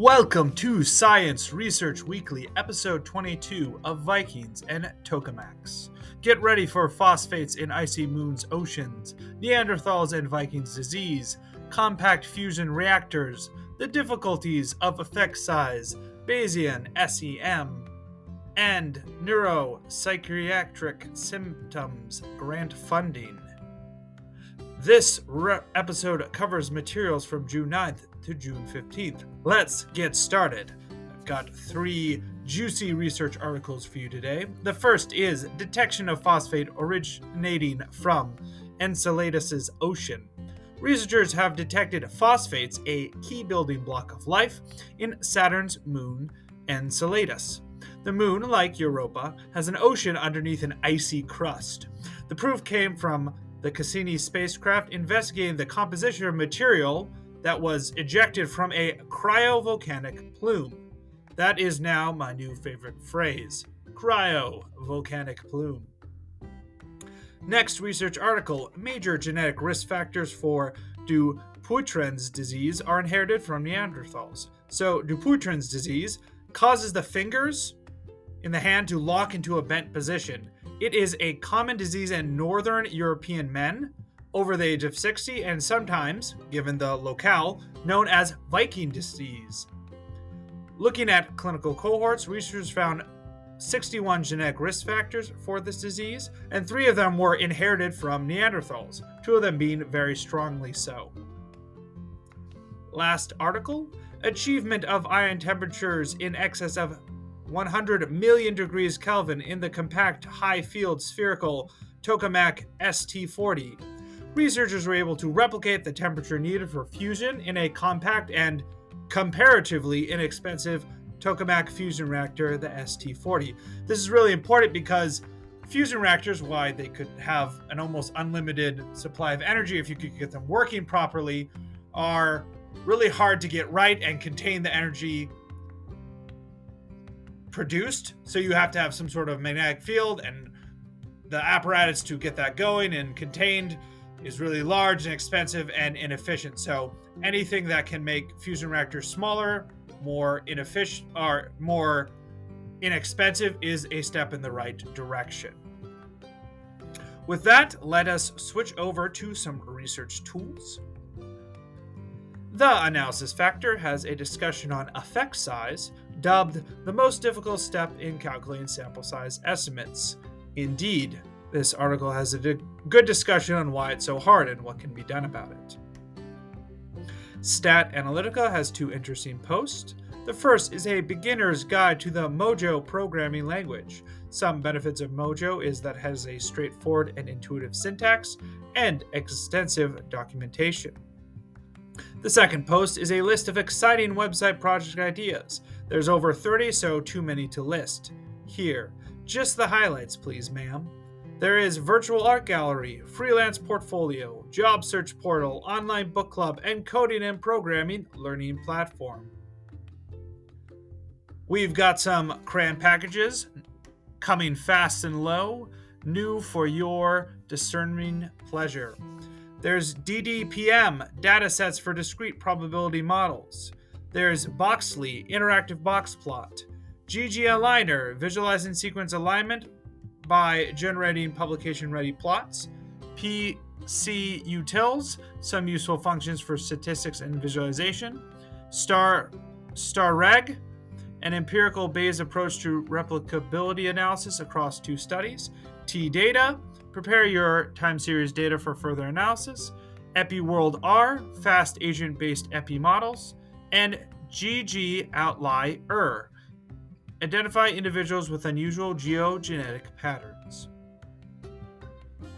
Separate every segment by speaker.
Speaker 1: Welcome to Science Research Weekly, episode 22 of Vikings and Tokamaks. Get ready for phosphates in icy moons, oceans, Neanderthals and Vikings disease, compact fusion reactors, the difficulties of effect size, Bayesian SEM, and neuropsychiatric symptoms grant funding. This re- episode covers materials from June 9th to June 15th. Let's get started. I've got three juicy research articles for you today. The first is Detection of Phosphate Originating from Enceladus's Ocean. Researchers have detected phosphates, a key building block of life, in Saturn's moon Enceladus. The moon, like Europa, has an ocean underneath an icy crust. The proof came from the Cassini spacecraft investigating the composition of material that was ejected from a cryovolcanic plume. That is now my new favorite phrase cryovolcanic plume. Next research article Major genetic risk factors for Dupuytren's disease are inherited from Neanderthals. So, Dupuytren's disease causes the fingers in the hand to lock into a bent position. It is a common disease in northern European men over the age of 60 and sometimes, given the locale, known as Viking disease. Looking at clinical cohorts, researchers found 61 genetic risk factors for this disease, and three of them were inherited from Neanderthals, two of them being very strongly so. Last article Achievement of ion temperatures in excess of 100 million degrees Kelvin in the compact high field spherical tokamak ST40 researchers were able to replicate the temperature needed for fusion in a compact and comparatively inexpensive tokamak fusion reactor, the ST40. This is really important because fusion reactors, why they could have an almost unlimited supply of energy if you could get them working properly, are really hard to get right and contain the energy produced. So you have to have some sort of magnetic field and the apparatus to get that going and contained is really large and expensive and inefficient. So anything that can make fusion reactors smaller, more inefficient, or more inexpensive is a step in the right direction. With that, let us switch over to some research tools. The analysis factor has a discussion on effect size, dubbed the most difficult step in calculating sample size estimates. Indeed, this article has a good discussion on why it's so hard and what can be done about it. Stat Analytica has two interesting posts. The first is a beginner's guide to the Mojo programming language. Some benefits of Mojo is that it has a straightforward and intuitive syntax and extensive documentation. The second post is a list of exciting website project ideas. There's over 30, so too many to list. Here, just the highlights, please, ma'am. There is Virtual Art Gallery, Freelance Portfolio, Job Search Portal, Online Book Club, and Coding and Programming Learning Platform. We've got some CRAN packages coming fast and low, new for your discerning pleasure. There's DDPM, datasets for discrete probability models. There's Boxly, interactive box plot. GG Aligner, visualizing sequence alignment by generating publication ready plots, PC utils, some useful functions for statistics and visualization, star StarReg, an empirical Bayes approach to replicability analysis across two studies, T-Data, prepare your time series data for further analysis, EpiWorld R, fast agent-based epi models, and GG Outlier, Identify individuals with unusual geogenetic patterns.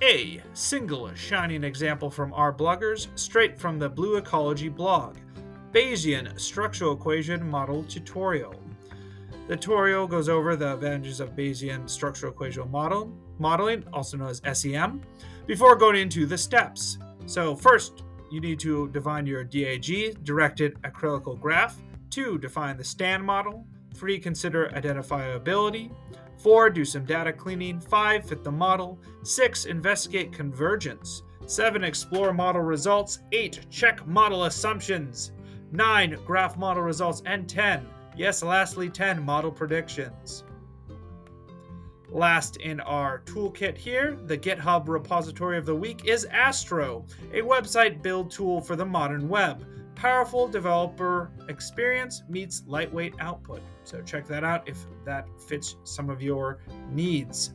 Speaker 1: A single shining example from our bloggers, straight from the Blue Ecology blog Bayesian structural equation model tutorial. Tutorial goes over the advantages of Bayesian structural equation model, modeling, also known as SEM, before going into the steps. So, first, you need to define your DAG, directed acyclic graph. Two, define the STAN model. 3. Consider identifiability. 4. Do some data cleaning. 5. Fit the model. 6. Investigate convergence. 7. Explore model results. 8. Check model assumptions. 9 graph model results, and 10, yes, lastly, 10 model predictions. Last in our toolkit here, the GitHub repository of the week is Astro, a website build tool for the modern web. Powerful developer experience meets lightweight output. So check that out if that fits some of your needs.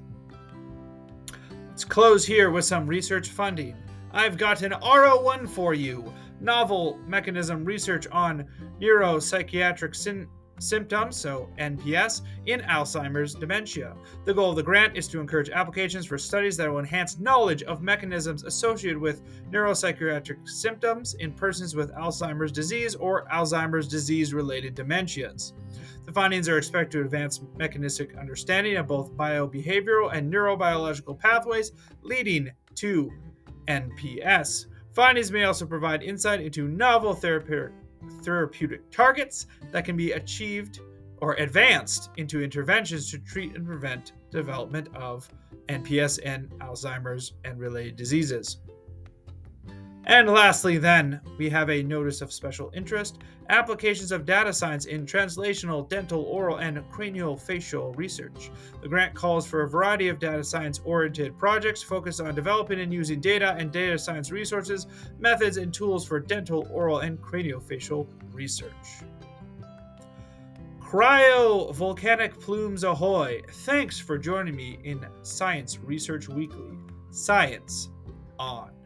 Speaker 1: Let's close here with some research funding. I've got an R01 for you novel mechanism research on neuropsychiatric sin- symptoms, so NPS, in Alzheimer's dementia. The goal of the grant is to encourage applications for studies that will enhance knowledge of mechanisms associated with neuropsychiatric symptoms in persons with Alzheimer's disease or Alzheimer's disease related dementias. The findings are expected to advance mechanistic understanding of both biobehavioral and neurobiological pathways leading to NPS. Findings may also provide insight into novel therapeutic therapeutic targets that can be achieved or advanced into interventions to treat and prevent development of NPS and Alzheimer's and related diseases. And lastly, then, we have a notice of special interest applications of data science in translational, dental, oral, and craniofacial research. The grant calls for a variety of data science oriented projects focused on developing and using data and data science resources, methods, and tools for dental, oral, and craniofacial research. Cryo volcanic plumes ahoy! Thanks for joining me in Science Research Weekly. Science on.